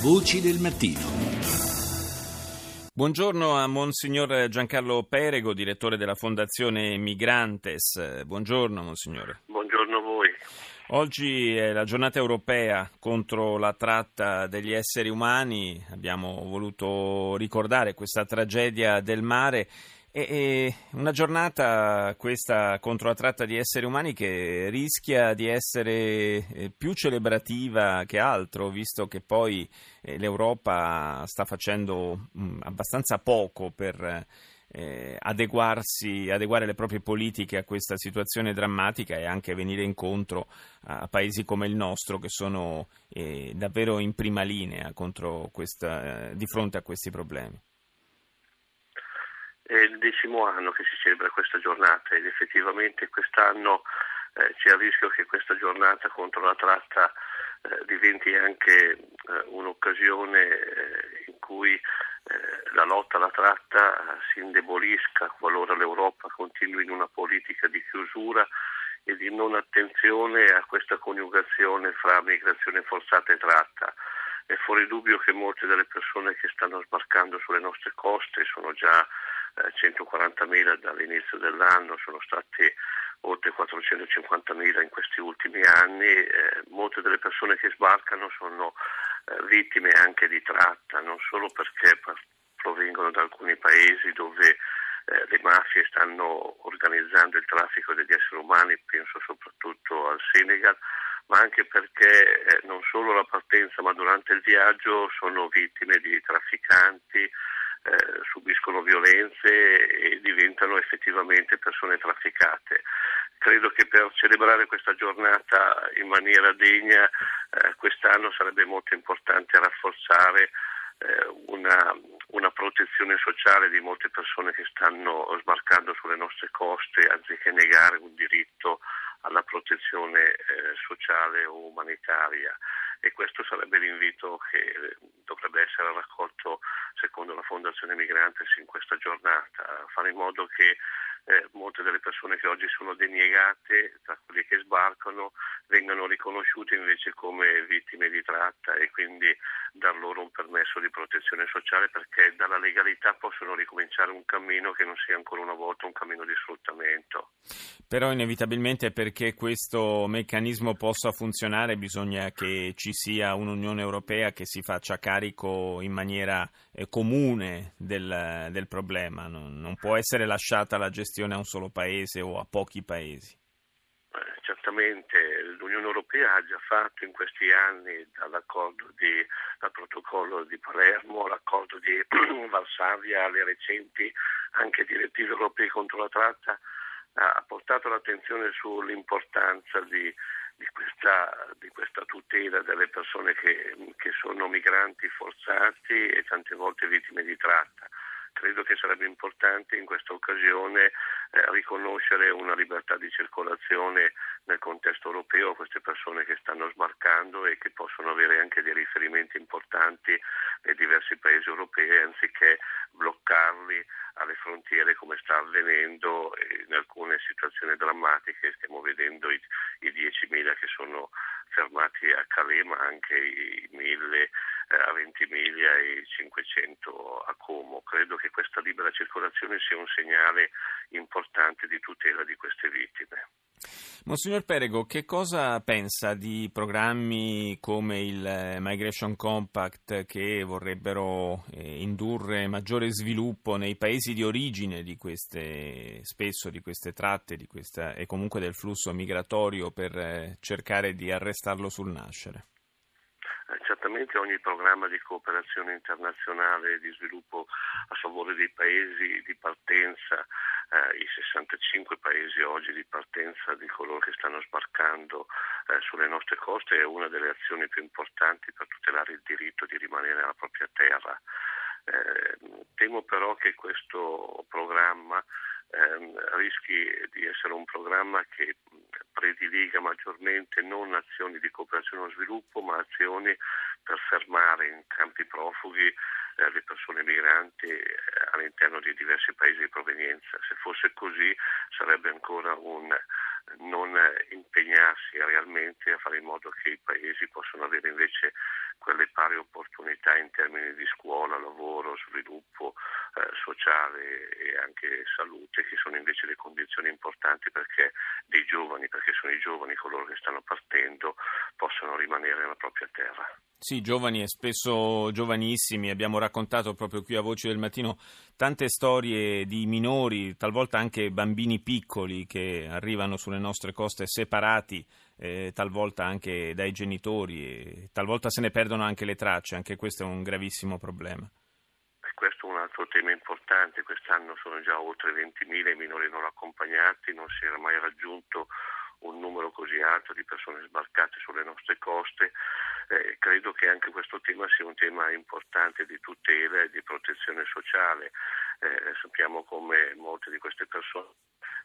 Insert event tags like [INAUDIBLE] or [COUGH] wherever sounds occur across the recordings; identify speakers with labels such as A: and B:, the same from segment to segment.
A: Voci del mattino.
B: Buongiorno a Monsignor Giancarlo Perego, direttore della Fondazione Migrantes. Buongiorno, Monsignore.
C: Buongiorno a voi.
B: Oggi è la giornata europea contro la tratta degli esseri umani. Abbiamo voluto ricordare questa tragedia del mare è una giornata questa contro la tratta di esseri umani che rischia di essere eh, più celebrativa che altro, visto che poi eh, l'Europa sta facendo mm, abbastanza poco per eh, adeguarsi, adeguare le proprie politiche a questa situazione drammatica e anche venire incontro a paesi come il nostro che sono davvero in prima linea questa, di fronte a questi problemi.
C: È il decimo anno che si celebra questa giornata ed effettivamente quest'anno eh, c'è il rischio che questa giornata contro la tratta eh, diventi anche eh, un'occasione eh, in cui eh, la lotta alla tratta si indebolisca qualora l'Europa continui in una politica di chiusura e di non attenzione a questa coniugazione fra migrazione forzata e tratta. È fuori dubbio che molte delle persone che stanno sbarcando sulle nostre coste sono già 140.000 dall'inizio dell'anno, sono stati oltre 450.000 in questi ultimi anni, eh, molte delle persone che sbarcano sono eh, vittime anche di tratta, non solo perché provengono da alcuni paesi dove eh, le mafie stanno organizzando il traffico degli esseri umani, penso soprattutto al Senegal, ma anche perché eh, non solo la partenza ma durante il viaggio sono vittime di trafficanti, eh, subiscono violenze e diventano effettivamente persone trafficate. Credo che per celebrare questa giornata in maniera degna eh, quest'anno sarebbe molto importante rafforzare eh, una, una, protezione sociale di molte persone che stanno sbarcando sulle nostre coste anziché negare un diritto alla protezione eh, sociale o umanitaria. E questo sarebbe l'invito che dovrebbe essere raccolto secondo la Fondazione Migrantes in questa giornata, fare in modo che eh, molte delle persone che oggi sono deniegate, tra quelli che sbarcano, vengano riconosciute invece come vittime di tratta e quindi dar loro un permesso di protezione sociale perché dalla legalità possono ricominciare un cammino che non sia ancora una volta un cammino di sfruttamento.
B: Però inevitabilmente perché questo meccanismo possa funzionare bisogna che ci sia un'Unione Europea che si faccia carico in maniera eh, comune del, del problema, non, non può essere lasciata la gestione a un solo paese o a pochi paesi?
C: Certamente l'Unione Europea ha già fatto in questi anni dall'accordo di, dal protocollo di Palermo, l'accordo di [CLEARS THROAT] Varsavia, alle recenti anche direttive europee contro la tratta, ha portato l'attenzione sull'importanza di, di, questa, di questa, tutela delle persone che, che sono migranti forzati e tante volte vittime di tratta credo che sarebbe importante in questa occasione eh, riconoscere una libertà di circolazione nel contesto europeo a queste persone che stanno sbarcando e che possono avere anche dei riferimenti importanti nei diversi paesi europei anziché bloccarli alle frontiere come sta avvenendo in alcune situazioni drammatiche. Stiamo vedendo i, i 10.000 che sono fermati a Calais ma anche i 1.000 eh, a Ventimiglia e 500 a Como. Credo che questa libera circolazione sia un segnale importante di tutela di queste vittime.
B: Monsignor Perego, che cosa pensa di programmi come il eh, Migration Compact che vorrebbero eh, indurre maggiore sviluppo nei paesi di origine di queste, spesso di queste tratte di questa, e comunque del flusso migratorio per cercare di arrestarlo sul nascere?
C: Certamente ogni programma di cooperazione internazionale e di sviluppo a favore dei paesi di partenza, eh, i 65 paesi oggi di partenza di coloro che stanno sbarcando eh, sulle nostre coste è una delle azioni più importanti per tutelare il diritto di rimanere nella propria terra. Eh, temo però che questo programma ehm, rischi di essere un programma che prediliga maggiormente non azioni di cooperazione allo sviluppo, ma azioni per fermare in campi profughi eh, le persone migranti eh, all'interno di diversi paesi di provenienza. Se fosse così sarebbe ancora un, non impegnarsi realmente a fare in modo che i paesi possano avere invece quelle pari opportunità in termini di scuola, lavoro, sviluppo eh, sociale e anche salute, che sono invece le condizioni importanti perché dei giovani, perché sono i giovani coloro che stanno partendo, possano rimanere nella propria terra.
B: Sì, giovani e spesso giovanissimi. Abbiamo raccontato proprio qui a Voci del Mattino tante storie di minori, talvolta anche bambini piccoli che arrivano sulle nostre coste separati, eh, talvolta anche dai genitori, talvolta se ne perdono anche le tracce. Anche questo è un gravissimo problema.
C: Questo è un altro tema importante. Quest'anno sono già oltre 20.000 i minori non accompagnati, non si era mai raggiunto un numero così alto di persone sbarcate sulle nostre coste. Eh, credo che anche questo tema sia un tema importante di tutela e di protezione sociale. Eh, sappiamo come molte di queste persone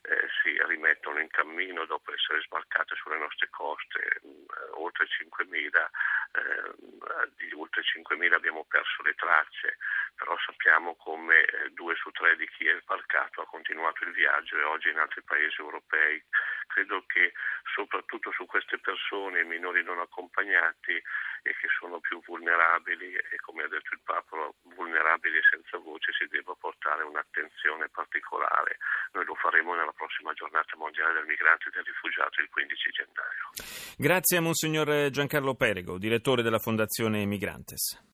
C: eh, si rimettono in cammino dopo essere sbarcate sulle nostre coste, mm, oltre 5.000, eh, di oltre 5.000 abbiamo perso le tracce, però sappiamo come eh, due su tre di chi è sbarcato ha continuato il viaggio e oggi in altri paesi europei. Credo che soprattutto su queste persone, i minori non accompagnati e che sono più vulnerabili e come ha detto il Papa, vulnerabili e senza voce, si debba portare un'attenzione particolare. Noi lo faremo nella prossima giornata mondiale del migrante e del rifugiato il 15 gennaio.
B: Grazie a Monsignor Giancarlo Perego, direttore della Fondazione Migrantes.